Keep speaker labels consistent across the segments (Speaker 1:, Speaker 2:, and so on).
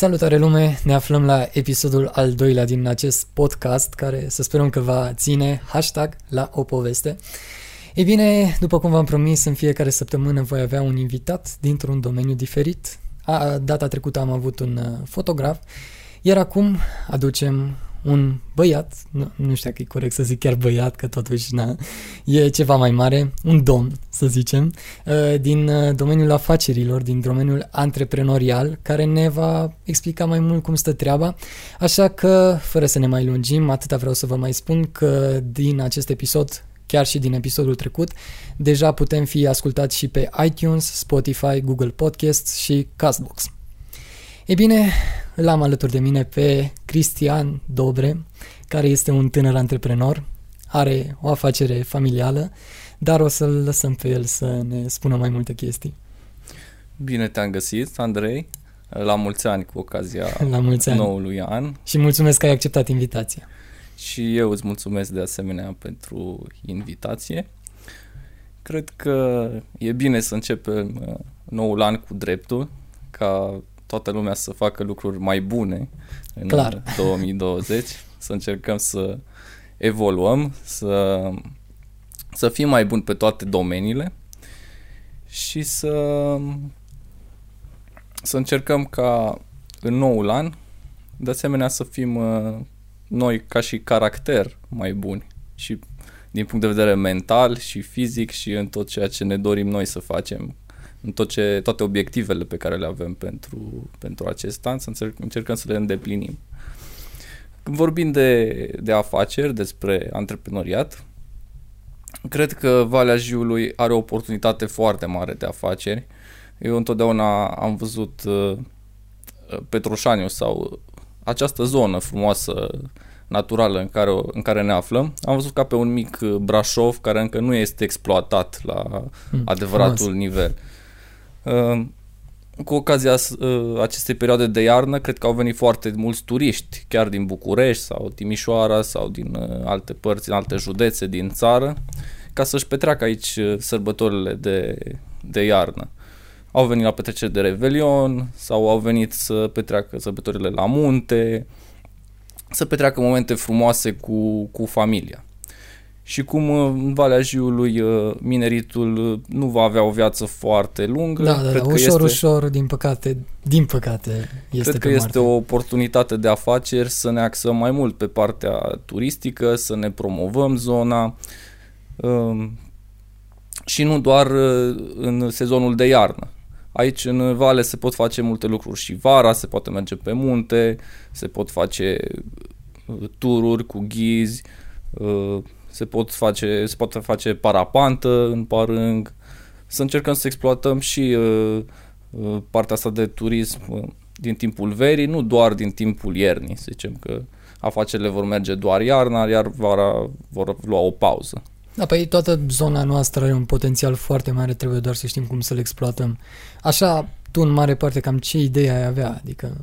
Speaker 1: Salutare lume, ne aflăm la episodul al doilea din acest podcast care să sperăm că va ține hashtag la o poveste. Ei bine, după cum v-am promis, în fiecare săptămână voi avea un invitat dintr-un domeniu diferit. A, data trecută am avut un uh, fotograf, iar acum aducem un băiat, nu, nu știu dacă e corect să zic chiar băiat, că totuși na, e ceva mai mare, un domn, să zicem, uh, din uh, domeniul afacerilor, din domeniul antreprenorial, care ne va explica mai mult cum stă treaba. Așa că, fără să ne mai lungim, atâta vreau să vă mai spun că din acest episod chiar și din episodul trecut, deja putem fi ascultați și pe iTunes, Spotify, Google Podcasts și Castbox. Ei bine, îl am alături de mine pe Cristian Dobre, care este un tânăr antreprenor, are o afacere familială, dar o să-l lăsăm pe el să ne spună mai multe chestii.
Speaker 2: Bine te-am găsit, Andrei, la mulți ani cu ocazia
Speaker 1: la mulți ani.
Speaker 2: noului an.
Speaker 1: Și mulțumesc că ai acceptat invitația.
Speaker 2: Și eu îți mulțumesc de asemenea pentru invitație. Cred că e bine să începem uh, noul an cu dreptul, ca toată lumea să facă lucruri mai bune în
Speaker 1: Clar.
Speaker 2: 2020, să încercăm să evoluăm, să, să fim mai buni pe toate domeniile și să, să încercăm ca în noul an, de asemenea să fim uh, noi ca și caracter mai buni și din punct de vedere mental și fizic și în tot ceea ce ne dorim noi să facem în tot ce, toate obiectivele pe care le avem pentru, pentru acest an, să încerc, încercăm să le îndeplinim. Când vorbim de, de afaceri, despre antreprenoriat, cred că Valea Jiului are o oportunitate foarte mare de afaceri. Eu întotdeauna am văzut uh, Petroșaniu sau această zonă frumoasă, naturală în care, în care ne aflăm, am văzut ca pe un mic Brașov care încă nu este exploatat la hmm, adevăratul frumos. nivel. Uh, cu ocazia uh, acestei perioade de iarnă, cred că au venit foarte mulți turiști, chiar din București sau Timișoara sau din uh, alte părți, din alte județe din țară, ca să-și petreacă aici sărbătorile de, de iarnă. Au venit la petreceri de Revelion sau au venit să petreacă sărbătorile la munte, să petreacă momente frumoase cu, cu familia și cum uh, în Valea Jiului uh, mineritul uh, nu va avea o viață foarte lungă.
Speaker 1: Da, da,
Speaker 2: cred
Speaker 1: da.
Speaker 2: că
Speaker 1: ușor,
Speaker 2: este,
Speaker 1: ușor, din păcate, din păcate, este
Speaker 2: Cred că este o oportunitate de afaceri să ne axăm mai mult pe partea turistică, să ne promovăm zona um, și nu doar în sezonul de iarnă. Aici în vale se pot face multe lucruri și vara, se poate merge pe munte, se pot face tururi cu ghizi, se pot face, se poate face parapantă în parâng, să încercăm să exploatăm și uh, uh, partea asta de turism uh, din timpul verii, nu doar din timpul iernii, să zicem că afacerile vor merge doar iarna, iar vara vor lua o pauză.
Speaker 1: Da, păi toată zona noastră are un potențial foarte mare, trebuie doar să știm cum să-l exploatăm. Așa, tu în mare parte cam ce idee ai avea, adică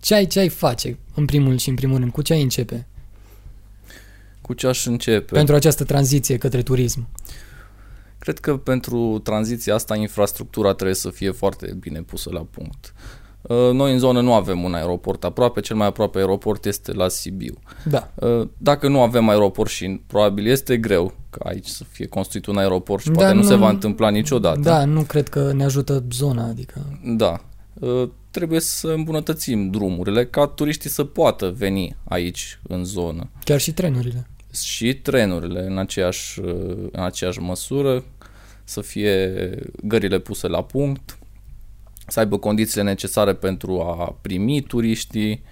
Speaker 1: ce ai, ce ai face în primul și în primul rând, cu ce ai începe?
Speaker 2: Cu ce aș începe?
Speaker 1: Pentru această tranziție către turism.
Speaker 2: Cred că pentru tranziția asta infrastructura trebuie să fie foarte bine pusă la punct. Uh, noi în zonă nu avem un aeroport aproape, cel mai aproape aeroport este la Sibiu.
Speaker 1: Da.
Speaker 2: Uh, dacă nu avem aeroport și probabil este greu ca aici să fie construit un aeroport și da, poate nu, nu se va întâmpla niciodată.
Speaker 1: Da, nu cred că ne ajută zona, adică...
Speaker 2: Da. Uh, trebuie să îmbunătățim drumurile ca turiștii să poată veni aici în zonă.
Speaker 1: Chiar și trenurile
Speaker 2: și trenurile în aceeași, în aceeași măsură, să fie gările puse la punct, să aibă condițiile necesare pentru a primi turiștii.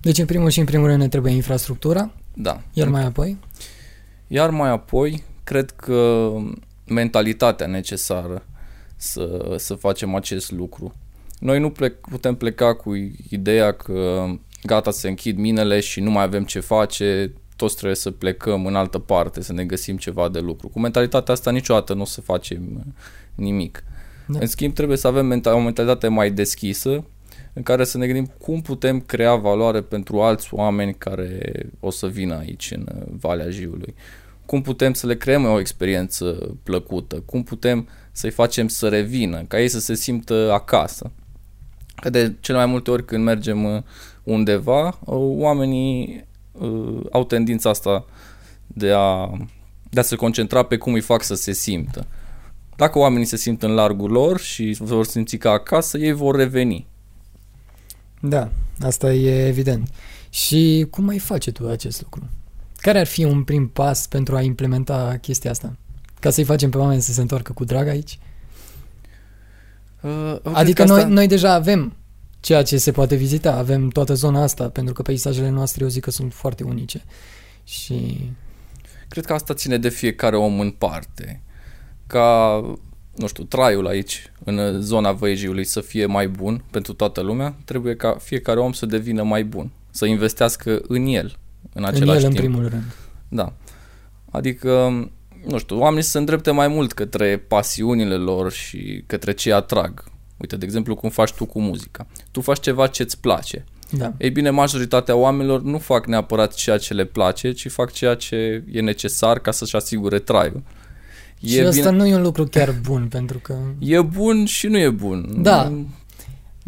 Speaker 1: Deci, în primul și în primul rând, ne trebuie infrastructura.
Speaker 2: Da.
Speaker 1: Iar mai apoi?
Speaker 2: Iar mai apoi, cred că mentalitatea necesară să, să facem acest lucru. Noi nu plec, putem pleca cu ideea că gata, se închid minele și nu mai avem ce face, toți trebuie să plecăm în altă parte, să ne găsim ceva de lucru. Cu mentalitatea asta niciodată nu o să facem nimic. Da. În schimb, trebuie să avem o mentalitate mai deschisă, în care să ne gândim cum putem crea valoare pentru alți oameni care o să vină aici în Valea Jiului. Cum putem să le creăm o experiență plăcută, cum putem să-i facem să revină, ca ei să se simtă acasă. Că de cele mai multe ori când mergem uh, undeva, uh, oamenii uh, au tendința asta de a, de a se concentra pe cum îi fac să se simtă. Dacă oamenii se simt în largul lor și vor simți ca acasă, ei vor reveni.
Speaker 1: Da, asta e evident. Și cum mai face tu acest lucru? Care ar fi un prim pas pentru a implementa chestia asta? Ca să-i facem pe oameni să se întoarcă cu drag aici?
Speaker 2: Uh,
Speaker 1: adică noi, asta... noi deja avem ceea ce se poate vizita, avem toată zona asta, pentru că peisajele noastre eu zic că sunt foarte unice. Și...
Speaker 2: Cred că asta ține de fiecare om în parte. Ca, nu știu, traiul aici, în zona Văiejiului, să fie mai bun pentru toată lumea, trebuie ca fiecare om să devină mai bun, să investească în el, în același
Speaker 1: în el,
Speaker 2: timp.
Speaker 1: în primul rând.
Speaker 2: Da. Adică, nu știu, oamenii să se îndrepte mai mult către pasiunile lor și către ce atrag. Uite, de exemplu, cum faci tu cu muzica. Tu faci ceva ce îți place.
Speaker 1: Da.
Speaker 2: Ei bine, majoritatea oamenilor nu fac neapărat ceea ce le place, ci fac ceea ce e necesar ca să-și asigure traiul.
Speaker 1: E și asta bine... nu e un lucru chiar bun, pentru că...
Speaker 2: E bun și nu e bun.
Speaker 1: Da,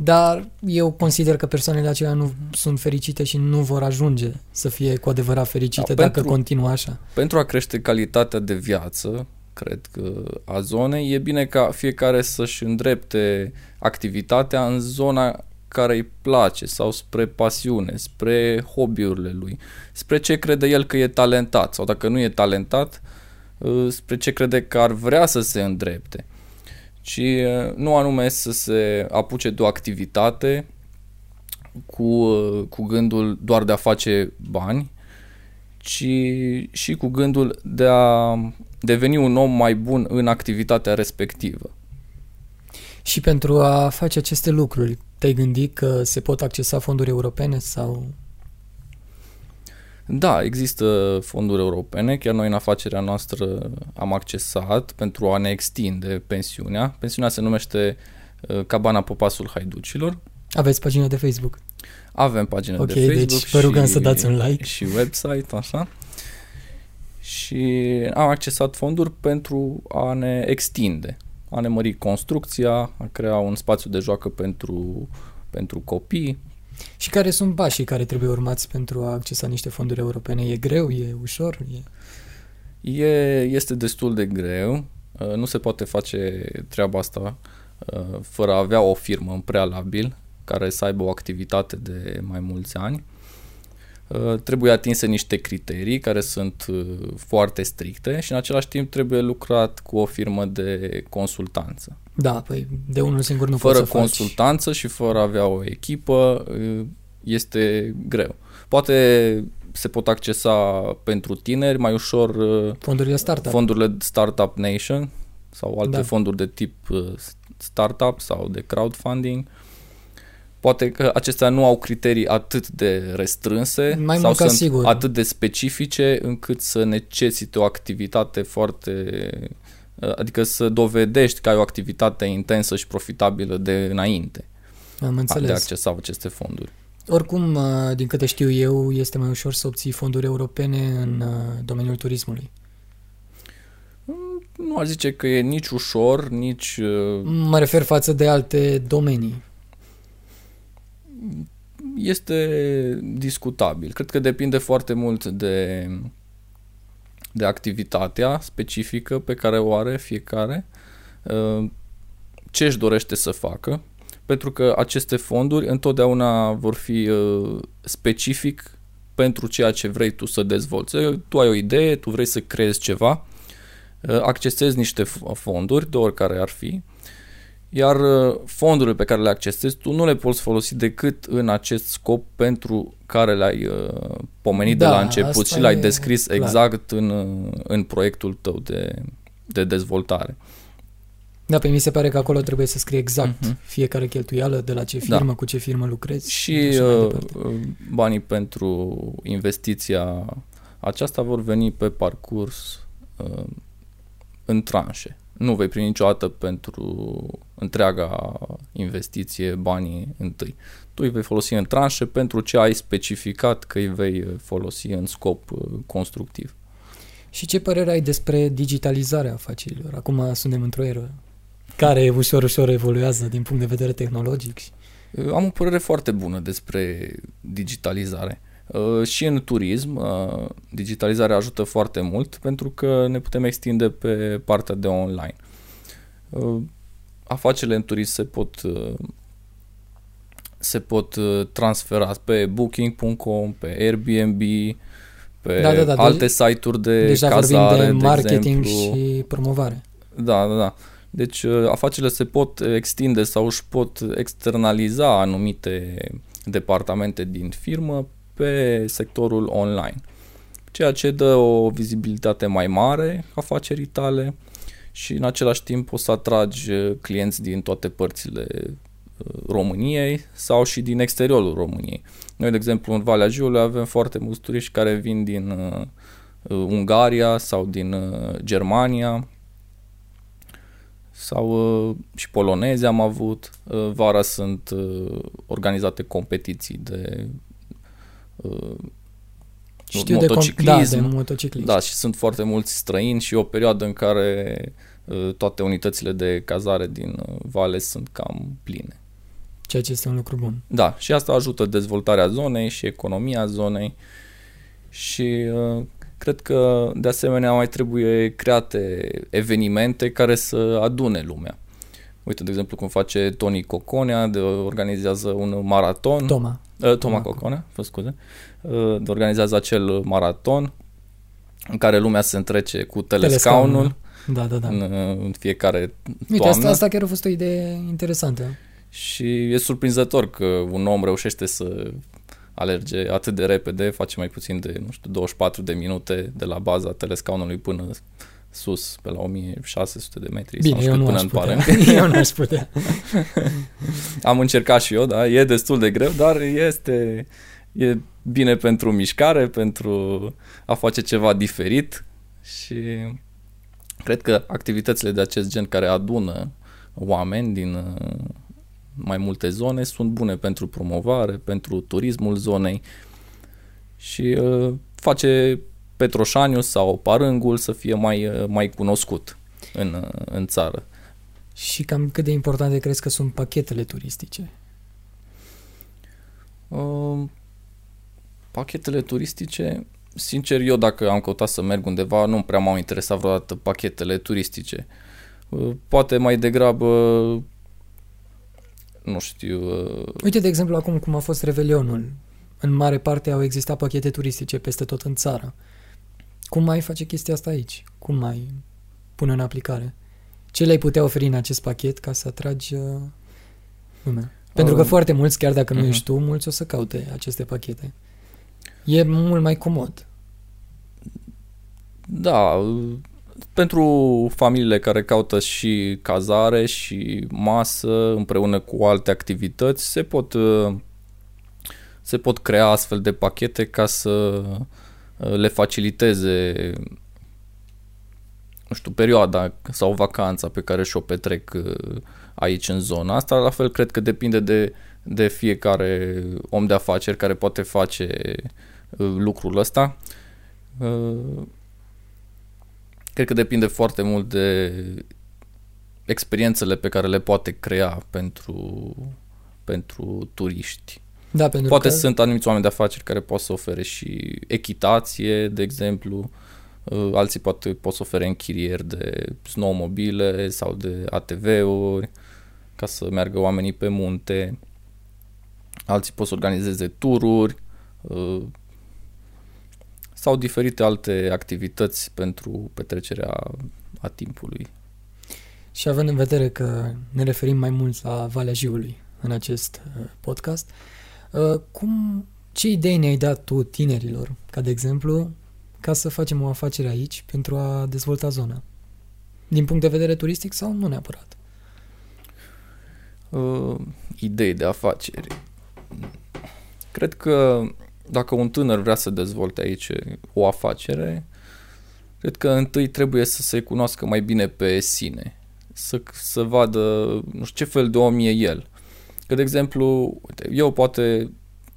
Speaker 1: dar eu consider că persoanele acelea nu sunt fericite și nu vor ajunge să fie cu adevărat fericite da, dacă pentru, continuă așa.
Speaker 2: Pentru a crește calitatea de viață, cred că, a zonei, e bine ca fiecare să-și îndrepte activitatea în zona care îi place sau spre pasiune, spre hobby-urile lui, spre ce crede el că e talentat sau dacă nu e talentat, uh, spre ce crede că ar vrea să se îndrepte. Ci uh, nu anume să se apuce de o activitate cu, uh, cu gândul doar de a face bani, ci și cu gândul de a deveni un om mai bun în activitatea respectivă.
Speaker 1: Și pentru a face aceste lucruri, te-ai gândit că se pot accesa fonduri europene sau...
Speaker 2: Da, există fonduri europene, chiar noi în afacerea noastră am accesat pentru a ne extinde pensiunea. Pensiunea se numește uh, Cabana Popasul Haiducilor.
Speaker 1: Aveți pagină de Facebook?
Speaker 2: Avem pagină
Speaker 1: okay,
Speaker 2: de Facebook
Speaker 1: deci vă rugăm
Speaker 2: și,
Speaker 1: să dați un like.
Speaker 2: Și website, așa. Și am accesat fonduri pentru a ne extinde a ne mări construcția, a crea un spațiu de joacă pentru, pentru copii.
Speaker 1: Și care sunt pașii care trebuie urmați pentru a accesa niște fonduri europene? E greu? E ușor?
Speaker 2: E... E, este destul de greu. Uh, nu se poate face treaba asta uh, fără a avea o firmă în prealabil care să aibă o activitate de mai mulți ani. Uh, trebuie atinse niște criterii care sunt uh, foarte stricte și în același timp trebuie lucrat cu o firmă de consultanță.
Speaker 1: Da, păi de unul singur nu
Speaker 2: Fără
Speaker 1: poți
Speaker 2: să consultanță faci. și fără a avea o echipă uh, este greu. Poate se pot accesa pentru tineri mai ușor
Speaker 1: fondurile startup,
Speaker 2: fondurile Startup Nation sau alte da. fonduri de tip startup sau de crowdfunding. Uh, Poate că acestea nu au criterii atât de restrânse
Speaker 1: Mai
Speaker 2: sau sunt
Speaker 1: sigur.
Speaker 2: atât de specifice încât să necesite o activitate foarte adică să dovedești că ai o activitate intensă și profitabilă de înainte
Speaker 1: Am înțeles.
Speaker 2: de a accesa aceste fonduri.
Speaker 1: Oricum, din câte știu eu, este mai ușor să obții fonduri europene în domeniul turismului.
Speaker 2: Mm, nu aș zice că e nici ușor, nici...
Speaker 1: Mă refer față de alte domenii
Speaker 2: este discutabil. Cred că depinde foarte mult de, de activitatea specifică pe care o are fiecare, uh, ce își dorește să facă, pentru că aceste fonduri întotdeauna vor fi uh, specific pentru ceea ce vrei tu să dezvolți. Tu ai o idee, tu vrei să creezi ceva, uh, accesezi niște fonduri, de oricare ar fi, iar uh, fondurile pe care le accesezi tu nu le poți folosi decât în acest scop pentru care le-ai uh, pomenit da, de la început și l-ai descris clar. exact în, uh, în proiectul tău de, de dezvoltare.
Speaker 1: Da, pe mi se pare că acolo trebuie să scrie exact uh-huh. fiecare cheltuială, de la ce da. firmă, da. cu ce firmă lucrezi.
Speaker 2: Și uh, banii pentru investiția aceasta vor veni pe parcurs uh, în tranșe nu vei primi niciodată pentru întreaga investiție banii întâi. Tu îi vei folosi în tranșe pentru ce ai specificat că îi vei folosi în scop uh, constructiv.
Speaker 1: Și ce părere ai despre digitalizarea afacerilor? Acum suntem într-o eră care ușor, ușor evoluează din punct de vedere tehnologic.
Speaker 2: Uh, am o părere foarte bună despre digitalizare. Uh, și în turism, uh, digitalizarea ajută foarte mult pentru că ne putem extinde pe partea de online. Afacerile în turism se pot se pot transfera pe booking.com, pe Airbnb, pe da, da, da, alte deci, site-uri de
Speaker 1: deja
Speaker 2: cazare,
Speaker 1: vorbim de marketing
Speaker 2: de exemplu.
Speaker 1: și promovare.
Speaker 2: Da, da, da. Deci afacerile se pot extinde sau își pot externaliza anumite departamente din firmă pe sectorul online, ceea ce dă o vizibilitate mai mare afacerii tale și în același timp poți să atragi clienți din toate părțile uh, României sau și din exteriorul României. Noi, de exemplu, în Valea Jiului avem foarte mulți turiști care vin din uh, Ungaria sau din uh, Germania sau uh, și polonezi am avut. Uh, vara sunt uh, organizate competiții de uh,
Speaker 1: Știu motociclism. De, da, de motociclism.
Speaker 2: Da, și sunt foarte mulți străini și o perioadă în care uh, toate unitățile de cazare din uh, vale sunt cam pline.
Speaker 1: Ceea ce este un lucru bun.
Speaker 2: Da, și asta ajută dezvoltarea zonei și economia zonei și uh, cred că de asemenea mai trebuie create evenimente care să adune lumea. Uite, de exemplu, cum face Tony Coconea, de organizează un maraton.
Speaker 1: Toma.
Speaker 2: Uh, Toma Coconea, vă scuze. Uh, de organizează acel maraton în care lumea se întrece cu telescaunul.
Speaker 1: Da, da, da.
Speaker 2: În, în fiecare toamnă.
Speaker 1: Uite, asta, asta chiar a fost o idee interesantă.
Speaker 2: Și e surprinzător că un om reușește să alerge atât de repede, face mai puțin de, nu știu, 24 de minute de la baza telescaunului până sus, pe la 1600 de metri.
Speaker 1: Bine,
Speaker 2: sau
Speaker 1: eu nu
Speaker 2: până
Speaker 1: aș
Speaker 2: în
Speaker 1: putea.
Speaker 2: pare.
Speaker 1: eu nu aș putea.
Speaker 2: Am încercat și eu, da, e destul de greu, dar este e bine pentru mișcare, pentru a face ceva diferit și cred că activitățile de acest gen care adună oameni din mai multe zone sunt bune pentru promovare, pentru turismul zonei și uh, face Petroșaniu sau Parângul să fie mai, uh, mai cunoscut în, uh, în țară.
Speaker 1: Și cam cât de importante crezi că sunt pachetele turistice?
Speaker 2: Uh, pachetele turistice, sincer, eu dacă am căutat să merg undeva, nu prea m-au interesat vreodată pachetele turistice. Uh, poate mai degrabă nu știu... Uh...
Speaker 1: Uite, de exemplu, acum cum a fost Revelionul. În mare parte au existat pachete turistice peste tot în țară. Cum mai face chestia asta aici? Cum mai pune în aplicare? Ce le-ai putea oferi în acest pachet ca să atragi uh, lumea? Pentru că uh, foarte mulți, chiar dacă nu uh-huh. ești tu, mulți o să caute aceste pachete. E mult mai comod.
Speaker 2: Da, pentru familiile care caută și cazare și masă împreună cu alte activități, se pot, uh, se pot crea astfel de pachete ca să uh, le faciliteze nu știu, perioada sau vacanța pe care și-o petrec uh, aici în zona asta. La fel, cred că depinde de, de fiecare om de afaceri care poate face lucrul ăsta Cred că depinde foarte mult de experiențele pe care le poate crea pentru, pentru turiști.
Speaker 1: Da, pentru
Speaker 2: Poate
Speaker 1: că...
Speaker 2: sunt anumiți oameni de afaceri care pot să ofere și echitație, de exemplu, uh, alții poate pot să ofere închirieri de snowmobile sau de ATV-uri ca să meargă oamenii pe munte. Alții pot să organizeze tururi, uh, sau diferite alte activități pentru petrecerea a timpului.
Speaker 1: Și având în vedere că ne referim mai mult la Valea Jiului în acest uh, podcast, uh, cum, ce idei ne-ai dat tu tinerilor, ca de exemplu, ca să facem o afacere aici pentru a dezvolta zona? Din punct de vedere turistic sau nu neapărat?
Speaker 2: Uh, idei de afaceri. Cred că dacă un tânăr vrea să dezvolte aici o afacere, cred că întâi trebuie să se cunoască mai bine pe sine, să, să vadă nu știu ce fel de om e el. Că, de exemplu, uite, eu poate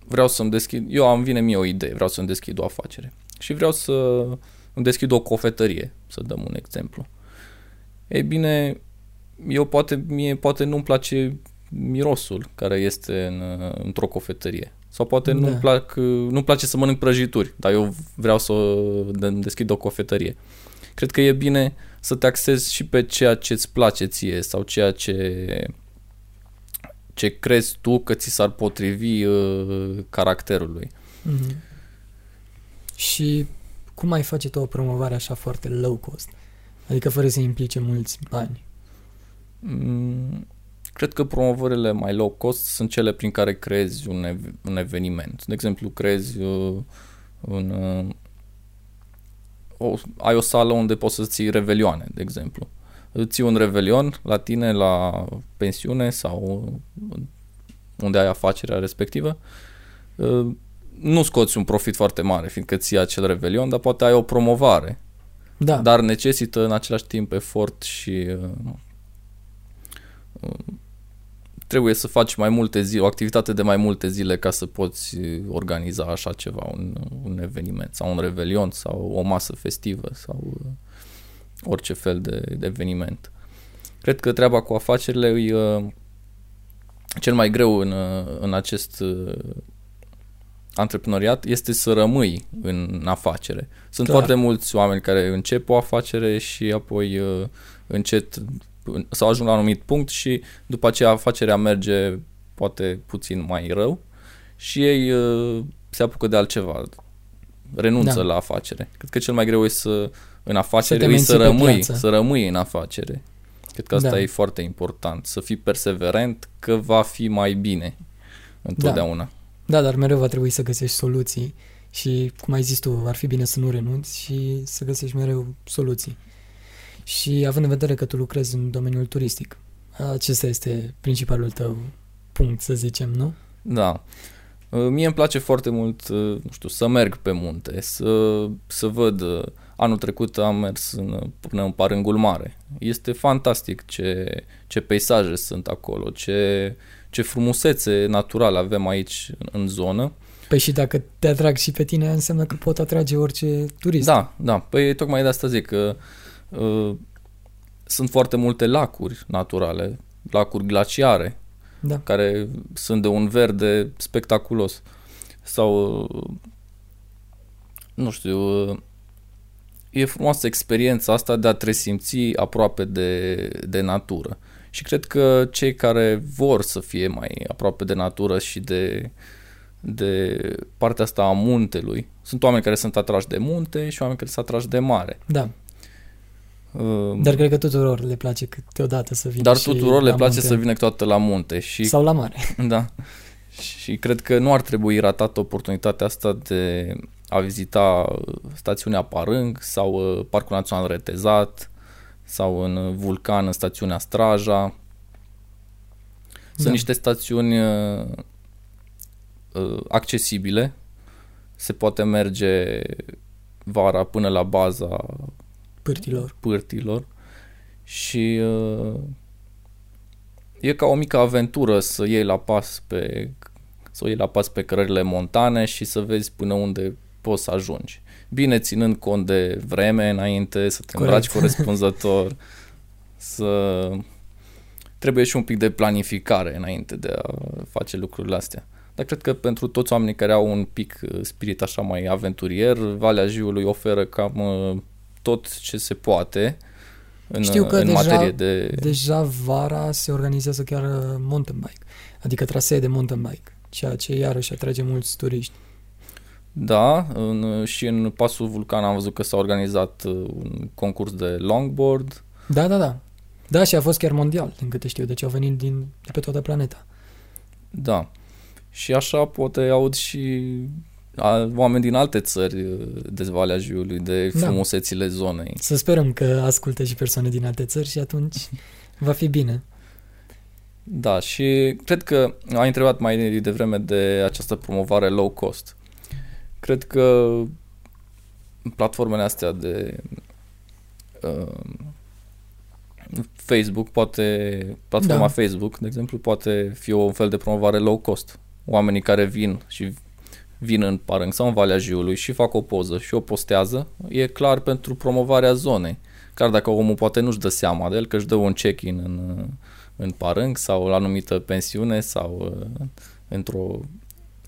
Speaker 2: vreau să-mi deschid, eu am vine mie o idee, vreau să-mi deschid o afacere și vreau să îmi deschid o cofetărie, să dăm un exemplu. Ei bine, eu poate, mie poate nu-mi place mirosul care este în, într-o cofetărie. Sau poate
Speaker 1: Da.
Speaker 2: nu-mi, plac, nu-mi place să mănânc prăjituri, dar eu vreau să de- deschid o cofetărie. Cred că e bine să te axezi și pe ceea ce îți place ție sau ceea ce, ce crezi tu că ți s-ar potrivi uh, caracterului.
Speaker 1: Mhm. Și cum ai face tu o promovare așa foarte low cost? Adică fără să implice mulți bani.
Speaker 2: Mm, Cred că promovările mai low cost sunt cele prin care creezi un, ev- un eveniment. De exemplu, creezi uh, un, uh, o, ai o sală unde poți să ții revelioane, de exemplu. Ții un revelion la tine, la pensiune sau unde ai afacerea respectivă. Uh, Nu scoți un profit foarte mare, fiindcă ții acel revelion, dar poate ai o promovare
Speaker 1: Da,
Speaker 2: dar necesită în același timp efort și uh, uh, trebuie să faci mai multe zile, o activitate de mai multe zile ca să poți uh, organiza așa ceva, un, un eveniment sau un revelion sau o masă festivă sau uh, orice fel de, de eveniment. Cred că treaba cu afacerile e uh, cel mai greu în, uh, în acest uh, antreprenoriat este să rămâi în afacere. Sunt
Speaker 1: Clar.
Speaker 2: foarte mulți oameni care încep o afacere și apoi uh, încet în- sau ajung la un anumit punct și după aceea afacerea merge poate puțin mai rău și ei uh, se apucă de altceva, renunță
Speaker 1: Da.
Speaker 2: la afacere. Cred că cel mai greu e să în afacere
Speaker 1: te
Speaker 2: e
Speaker 1: menții
Speaker 2: să
Speaker 1: pe
Speaker 2: rămâi,
Speaker 1: piață.
Speaker 2: să rămâi în afacere. Cred că asta
Speaker 1: Da.
Speaker 2: e foarte important, să fii perseverent că va fi mai bine întotdeauna.
Speaker 1: da, dar mereu va trebui să găsești soluții și, cum ai zis tu, ar fi bine să nu renunți și să găsești mereu soluții. Și având în vedere că tu lucrezi în domeniul turistic, acesta este principalul tău punct, să zicem, nu?
Speaker 2: Da. Uh, Mie îmi place foarte mult, uh, nu știu, să merg pe munte, să, să văd. Uh, Anul trecut am mers în, până în Parângul Mare. Este fantastic ce, ce peisaje sunt acolo, ce, ce frumusețe naturală avem aici în, în zonă.
Speaker 1: Păi și dacă te atrag și pe tine, înseamnă că pot atrage orice turist.
Speaker 2: Da, da. Păi tocmai de asta zic că uh, sunt foarte multe lacuri naturale, lacuri glaciare,
Speaker 1: Da.
Speaker 2: care sunt de un verde spectaculos. Sau, uh, nu știu, uh, e frumoasă experiența asta de a te simți aproape de, de natură. Și cred că cei care vor să fie mai aproape de natură și de, de partea asta a muntelui, sunt oameni care sunt atrași de munte și oameni care sunt atrași de mare.
Speaker 1: Da,
Speaker 2: Uh,
Speaker 1: dar cred că tuturor le place câteodată să vină
Speaker 2: dar
Speaker 1: și
Speaker 2: tuturor le
Speaker 1: la
Speaker 2: place
Speaker 1: munte.
Speaker 2: să vină toată la munte și
Speaker 1: Sau la mare.
Speaker 2: Da. Și cred că nu ar trebui ratată oportunitatea asta de a vizita stațiunea Parâng sau uh, Parcul Național Retezat sau în Vulcan, în stațiunea Straja. Sunt
Speaker 1: Da.
Speaker 2: niște stațiuni uh, uh, accesibile. Se poate merge vara până la baza
Speaker 1: Pârtilor.
Speaker 2: pârtilor și uh, e ca o mică aventură să iei la pas pe să o iei la pas pe cărările montane și să vezi până unde poți să ajungi. Bine ținând cont de vreme înainte, să te
Speaker 1: Corect.
Speaker 2: îmbraci corespunzător, să trebuie și un pic de planificare înainte de a face lucrurile astea. Dar cred că pentru toți oamenii care au un pic uh, spirit așa mai aventurier, Valea Jiului oferă cam uh, tot ce se poate în,
Speaker 1: Știu că
Speaker 2: în
Speaker 1: deja-
Speaker 2: materie de...
Speaker 1: Deja vara se organizează chiar uh, mountain bike, adică trasee de mountain bike, ceea ce iarăși atrage mulți turiști.
Speaker 2: Da, în, și în Pasul Vulcan am văzut că s-a organizat uh, un concurs de longboard.
Speaker 1: Da, da, da. Da, și a fost chiar mondial, din câte știu, deci au venit din, de pe toată planeta.
Speaker 2: Da. Și așa poate aud și a, oameni din alte țări uh, de Valea Jiului, de
Speaker 1: Da.
Speaker 2: frumusețile zonei.
Speaker 1: Să sperăm că ascultă și persoane din alte țări și atunci va fi bine.
Speaker 2: Da, și cred că ai întrebat mai devreme de această promovare low cost. Cred că platformele astea de uh, Facebook poate, platforma
Speaker 1: Da.
Speaker 2: Facebook, de exemplu, poate fi un fel de promovare low cost. Oamenii care vin și vin în Parâng sau în Valea Jiului și fac o poză și o postează, e clar pentru promovarea zonei. Chiar dacă omul poate nu-și dă seama de el, că își dă un check-in în, în parâng sau la anumită pensiune sau uh, într-o,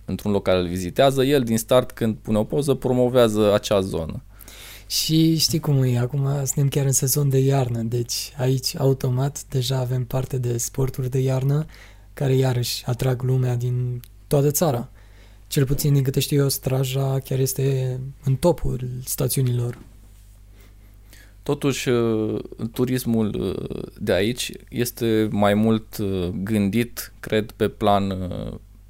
Speaker 2: într-un loc care îl vizitează, el din start când pune o poză promovează acea zonă.
Speaker 1: Și știi cum e, acum suntem chiar în sezon de iarnă, deci aici automat deja avem parte de sporturi de iarnă care iarăși atrag lumea din toată țara. Cel puțin din câte știu eu, Straja chiar este în topul stațiunilor.
Speaker 2: Totuși, uh, turismul uh, de aici este mai mult uh, gândit, cred, pe plan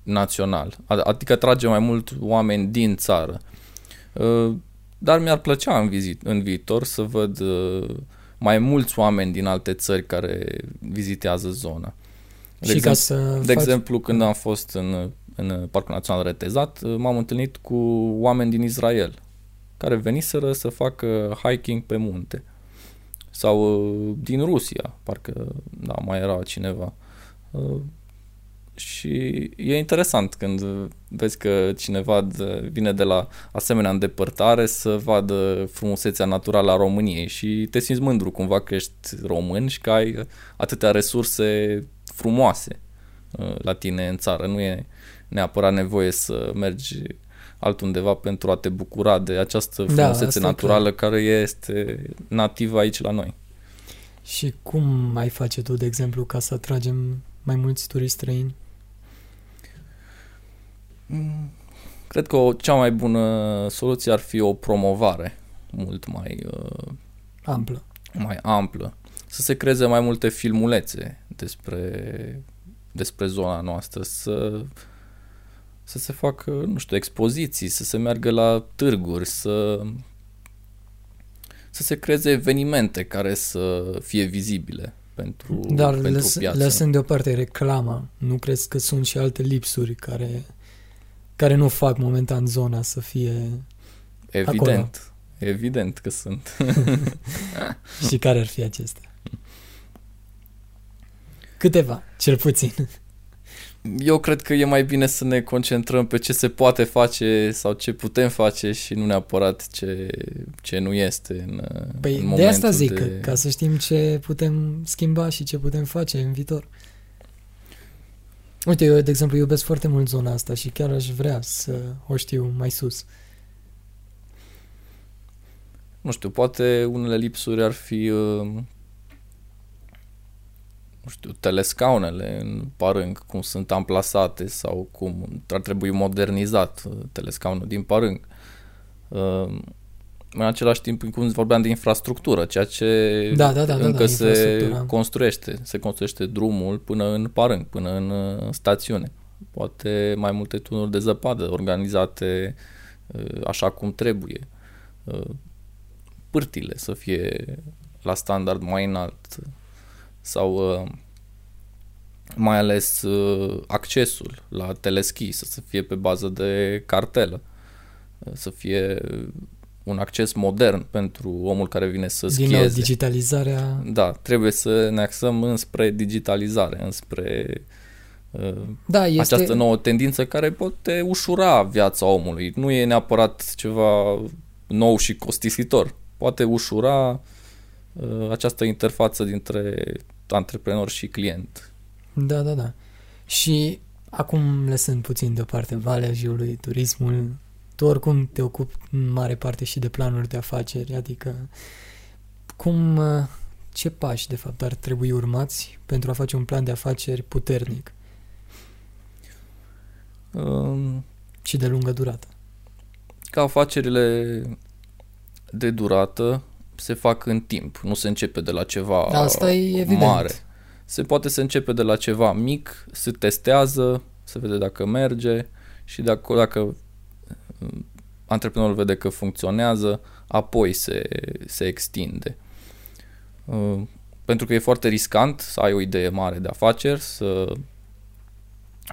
Speaker 2: național. Adică trage mai mult oameni din țară. Dar mi-ar plăcea în, vizit, în viitor să văd mai mulți oameni din alte țări care vizitează zona. De,
Speaker 1: și
Speaker 2: exemplu,
Speaker 1: ca să
Speaker 2: de
Speaker 1: faci...
Speaker 2: exemplu, când am fost în, în Parcul Național Retezat, m-am întâlnit cu oameni din Israel care veniseră să facă hiking pe munte. Sau uh, din Rusia, parcă da, mai era cineva. Uh, și e interesant când vezi că cineva de, vine de la asemenea îndepărtare să vadă frumusețea naturală a României și te simți mândru cumva că ești român și că ai atâtea resurse frumoase uh, la tine în țară. Nu e neapărat nevoie să mergi altundeva pentru a te bucura de această da, frumusețe da, naturală care este nativă aici la noi.
Speaker 1: Și cum ai face tu, de exemplu, ca să atragem mai mulți turiști străini?
Speaker 2: Mm, cred că o, cea mai bună soluție ar fi o promovare mult mai uh,
Speaker 1: amplă.
Speaker 2: Mai amplă. Să se creeze mai multe filmulețe despre, despre zona noastră, să să se facă, nu știu, expoziții, să se meargă la târguri, să să se creeze evenimente care să fie vizibile pentru,
Speaker 1: Dar
Speaker 2: pentru
Speaker 1: lăs,
Speaker 2: piață.
Speaker 1: lăsând deoparte reclama, nu crezi că sunt și alte lipsuri care, care nu fac momentan zona să fie
Speaker 2: Evident,
Speaker 1: acolo.
Speaker 2: evident că sunt.
Speaker 1: și care ar fi acestea? Câteva, cel puțin
Speaker 2: eu cred că e mai bine să ne concentrăm pe ce se poate face sau ce putem face și nu neapărat ce, ce nu este în,
Speaker 1: păi
Speaker 2: în
Speaker 1: de asta zic,
Speaker 2: de...
Speaker 1: ca să știm ce putem schimba și ce putem face în viitor. Uite, eu, de exemplu, iubesc foarte mult zona asta și chiar aș vrea să o știu mai sus.
Speaker 2: Nu știu, poate unele lipsuri ar fi uh, nu știu, telescaunele în parâng, cum sunt amplasate sau cum ar trebui modernizat uh, telescaunul din parâng. Uh, în același timp, cum vorbeam de infrastructură, ceea ce
Speaker 1: da, da, da,
Speaker 2: încă
Speaker 1: da, da,
Speaker 2: se construiește. Se construiește drumul până în parâng, până în uh, stațiune. Poate mai multe tunuri de zăpadă organizate așa cum trebuie. Pârtile să fie la standard mai înalt sau uh, mai ales uh, accesul la teleschi să, să fie pe bază de cartelă, uh, să fie un acces modern pentru omul care vine să schieze. Din nou,
Speaker 1: digitalizarea...
Speaker 2: Da, trebuie să ne axăm înspre digitalizare, înspre
Speaker 1: da, este...
Speaker 2: această nouă tendință care poate ușura viața omului. Nu e neapărat ceva nou și costisitor. Poate ușura uh, această interfață dintre antreprenor și client.
Speaker 1: Da, da, da. Și acum lăsând puțin deoparte Valea Jiului, turismul, tu oricum te ocupi în mare parte și de planuri de afaceri, adică cum, ce pași de fapt ar trebui urmați pentru a face un plan de afaceri puternic um, și de lungă durată?
Speaker 2: Ca afacerile de durată se fac în timp, nu se începe de la ceva Asta e evident. mare. Se poate să începe de la ceva mic, se testează, se vede dacă merge și dacă, dacă uh, antreprenorul vede că funcționează, apoi se, se extinde. Uh, pentru că e foarte riscant să ai o idee mare de afaceri, să,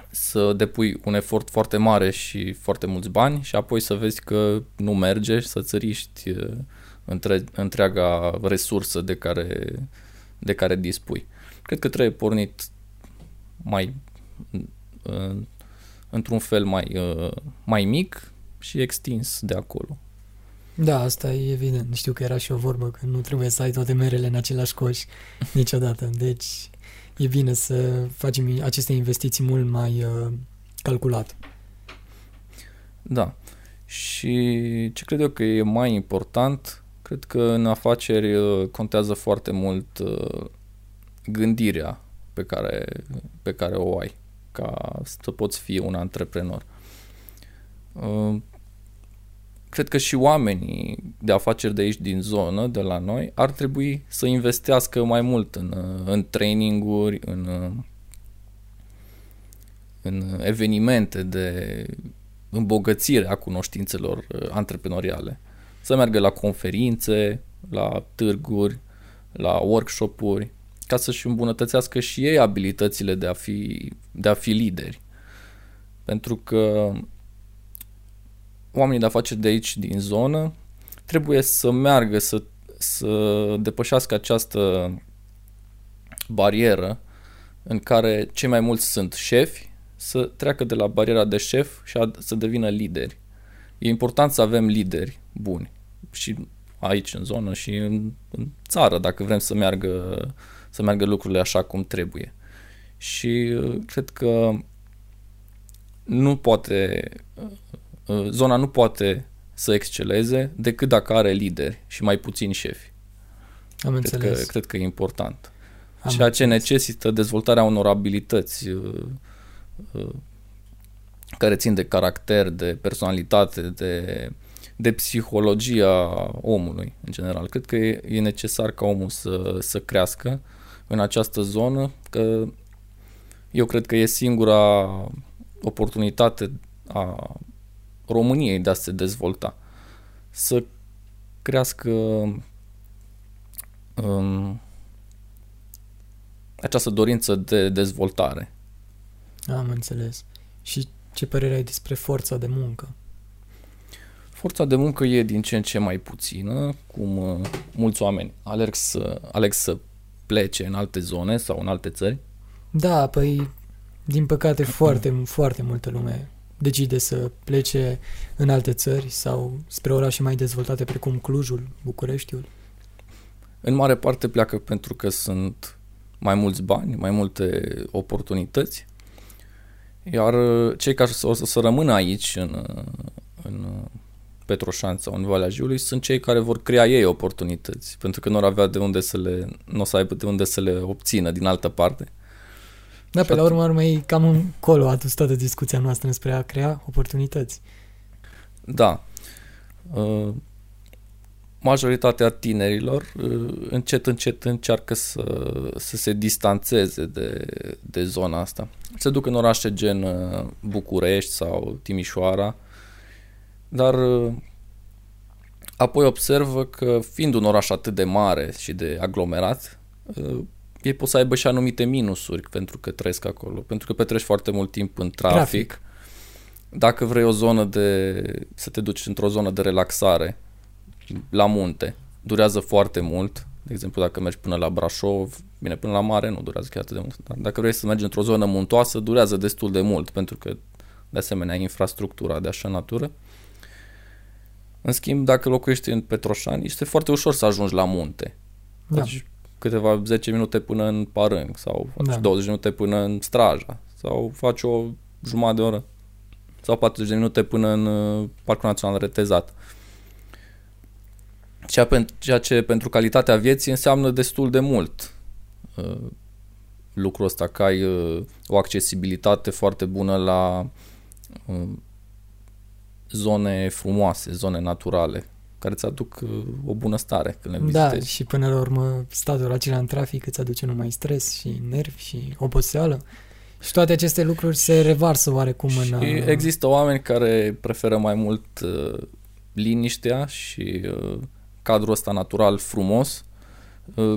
Speaker 2: să depui un efort foarte mare și foarte mulți bani și apoi să vezi că nu merge și să-ți riști uh, între, întreaga resursă de care, de care dispui. Cred că trebuie pornit mai într-un fel mai, mai mic și extins de acolo.
Speaker 1: Da, asta e evident. Știu că era și o vorbă că nu trebuie să ai toate merele în același coș niciodată. Deci e bine să facem aceste investiții mult mai uh, calculat.
Speaker 2: Da. Și ce cred eu că e mai important, cred că în afaceri uh, contează foarte mult uh, gândirea pe care, pe care o ai ca să poți fi un antreprenor. Uh, cred că și oamenii de afaceri de aici din zonă, de la noi, ar trebui să investească mai mult în, în traininguri, în, în evenimente de îmbogățire a cunoștințelor uh, antreprenoriale. Să meargă la conferințe, la târguri, la workshop-uri, ca să-și îmbunătățească și ei abilitățile de a fi, de a fi lideri. Pentru că oamenii de afaceri de aici, din zonă, trebuie să meargă, să, să depășească această barieră în care cei mai mulți sunt șefi, să treacă de la bariera de șef și a, să devină lideri. E important să avem lideri buni și aici în zonă și în, în țară dacă vrem să meargă, să meargă lucrurile așa cum trebuie. Și uh, cred că nu poate Uh, zona nu poate să exceleze decât dacă are lideri și mai puțini șefi.
Speaker 1: Am
Speaker 2: cred
Speaker 1: înțeles.
Speaker 2: Că, cred că e important.
Speaker 1: Am
Speaker 2: Ceea ce
Speaker 1: înțeles.
Speaker 2: necesită dezvoltarea unor abilități uh, uh, care țin de caracter, de personalitate, de, de psihologia omului în general. Cred că e, e necesar ca omul să, să crească în această zonă, că eu cred că e singura oportunitate a României de a se dezvolta. Să crească um, această dorință de dezvoltare.
Speaker 1: Am înțeles. Și ce părere ai despre forța de muncă?
Speaker 2: Forța de muncă e din ce în ce mai puțină, cum uh, mulți oameni alerg să, aleg să plece în alte zone sau în alte țări.
Speaker 1: Da, păi, din păcate, foarte, foarte multă lume decide să plece în alte țări sau spre orașe mai dezvoltate precum Clujul, Bucureștiul.
Speaker 2: În mare parte pleacă pentru că sunt mai mulți bani, mai multe oportunități, iar uh, cei care o să, să rămână aici în, uh, în uh, Petroșan sau în Valea Jiului sunt cei care vor crea ei oportunități, pentru că nu ar avea de unde să le, nu o să aibă de unde să le obțină din altă parte.
Speaker 1: Da, pe la urmă, urmă e cam încolo a dus toată discuția noastră spre a crea oportunități.
Speaker 2: Da. Majoritatea tinerilor încet, încet încearcă să, să se distanțeze de, de zona asta. Se duc în orașe gen București sau Timișoara, dar apoi observă că fiind un oraș atât de mare și de aglomerat, ei pot să aibă și anumite minusuri pentru că trăiesc acolo, pentru că petreci foarte mult timp în trafic. trafic. Dacă vrei o zonă de să te duci într-o zonă de relaxare la munte, durează foarte mult. De exemplu, dacă mergi până la Brașov, bine, până la mare nu durează chiar atât de mult. Dar dacă vrei să mergi într-o zonă muntoasă, durează destul de mult, pentru că de asemenea infrastructura de așa natură. În schimb, dacă locuiești în Petroșani, este foarte ușor să ajungi la munte.
Speaker 1: Da.
Speaker 2: Deci câteva 10 minute până în Parâng sau
Speaker 1: Da.
Speaker 2: 20 minute până în Straja sau faci o jumătate de oră sau 40 de minute până în uh, Parcul Național Retezat. Ceea, pen- ceea ce pentru calitatea vieții înseamnă destul de mult uh, lucrul ăsta, că ai uh, o accesibilitate foarte bună la uh, zone frumoase, zone naturale, care îți aduc uh, o bună stare când le
Speaker 1: Da,
Speaker 2: vizitezi.
Speaker 1: și până la urmă statul acela în trafic îți aduce numai stres și nervi și oboseală. Și toate aceste lucruri se revarsă oarecum
Speaker 2: Și
Speaker 1: în...
Speaker 2: există oameni care preferă mai mult uh, liniștea și uh, cadrul ăsta natural frumos, uh,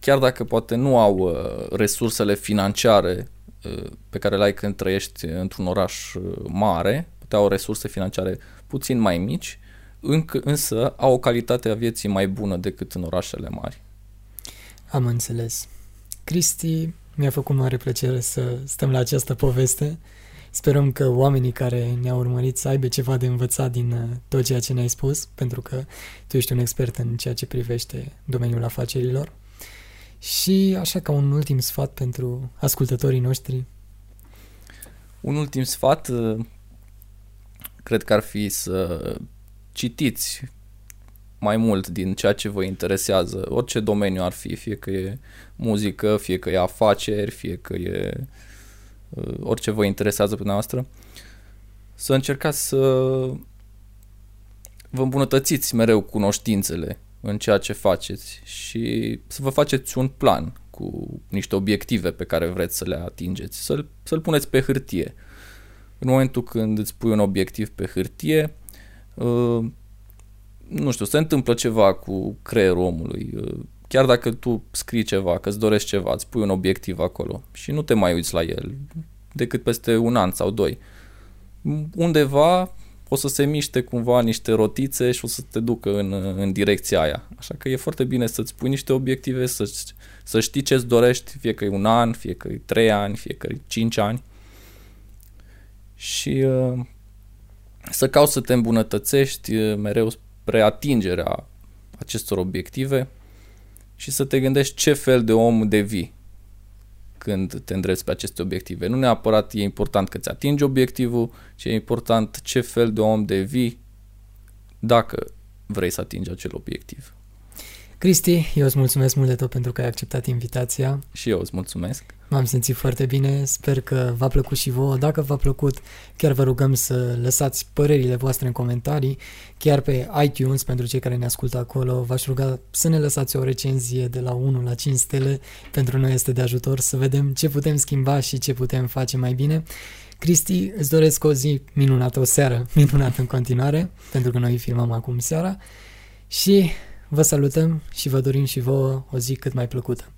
Speaker 2: chiar dacă poate nu au uh, resursele financiare uh, pe care le ai când trăiești într-un oraș uh, mare, poate au resurse financiare puțin mai mici, încă, însă au o calitate a vieții mai bună decât în orașele mari.
Speaker 1: Am înțeles. Cristi, mi-a făcut mare plăcere să stăm la această poveste. Sperăm că oamenii care ne-au urmărit să aibă ceva de învățat din uh, tot ceea ce ne-ai spus, pentru că tu ești un expert în ceea ce privește domeniul afacerilor. Și așa ca un ultim sfat pentru ascultătorii noștri.
Speaker 2: Un ultim sfat uh, cred că ar fi să citiți mai mult din ceea ce vă interesează, orice domeniu ar fi, fie că e muzică, fie că e afaceri, fie că e uh, orice vă interesează pe noastră, să încercați să vă îmbunătățiți mereu cunoștințele în ceea ce faceți și să vă faceți un plan cu niște obiective pe care vreți să le atingeți, să-l, să-l puneți pe hârtie. În momentul când îți pui un obiectiv pe hârtie, uh, nu știu, se întâmplă ceva cu creierul omului. Uh, chiar dacă tu scrii ceva, că îți dorești ceva, îți pui un obiectiv acolo și nu te mai uiți la el decât peste un an sau doi. Undeva o să se miște cumva niște rotițe și o să te ducă în, în direcția aia. Așa că e foarte bine să-ți pui niște obiective, să, să știi ce-ți dorești, fie că e un an, fie că e trei ani, fie că e cinci ani. Și uh, să cauți să te îmbunătățești uh, mereu spre atingerea acestor obiective și să te gândești ce fel de om devii când te îndreți pe aceste obiective. Nu neapărat e important că ți atingi obiectivul, ci e important ce fel de om devii dacă vrei să atingi acel obiectiv.
Speaker 1: Cristi, eu îți mulțumesc mult de tot pentru că ai acceptat invitația.
Speaker 2: Și eu îți mulțumesc.
Speaker 1: M-am simțit foarte bine, sper că v-a plăcut și vouă. Dacă v-a plăcut, chiar vă rugăm să lăsați părerile voastre în comentarii, chiar pe iTunes, pentru cei care ne ascultă acolo, v-aș ruga să ne lăsați o recenzie de la 1 la 5 stele, pentru noi este de ajutor să vedem ce putem schimba și ce putem face mai bine. Cristi, îți doresc o zi minunată, o seară minunată în continuare, pentru că noi filmăm acum seara și vă salutăm și vă dorim și vouă o zi cât mai plăcută.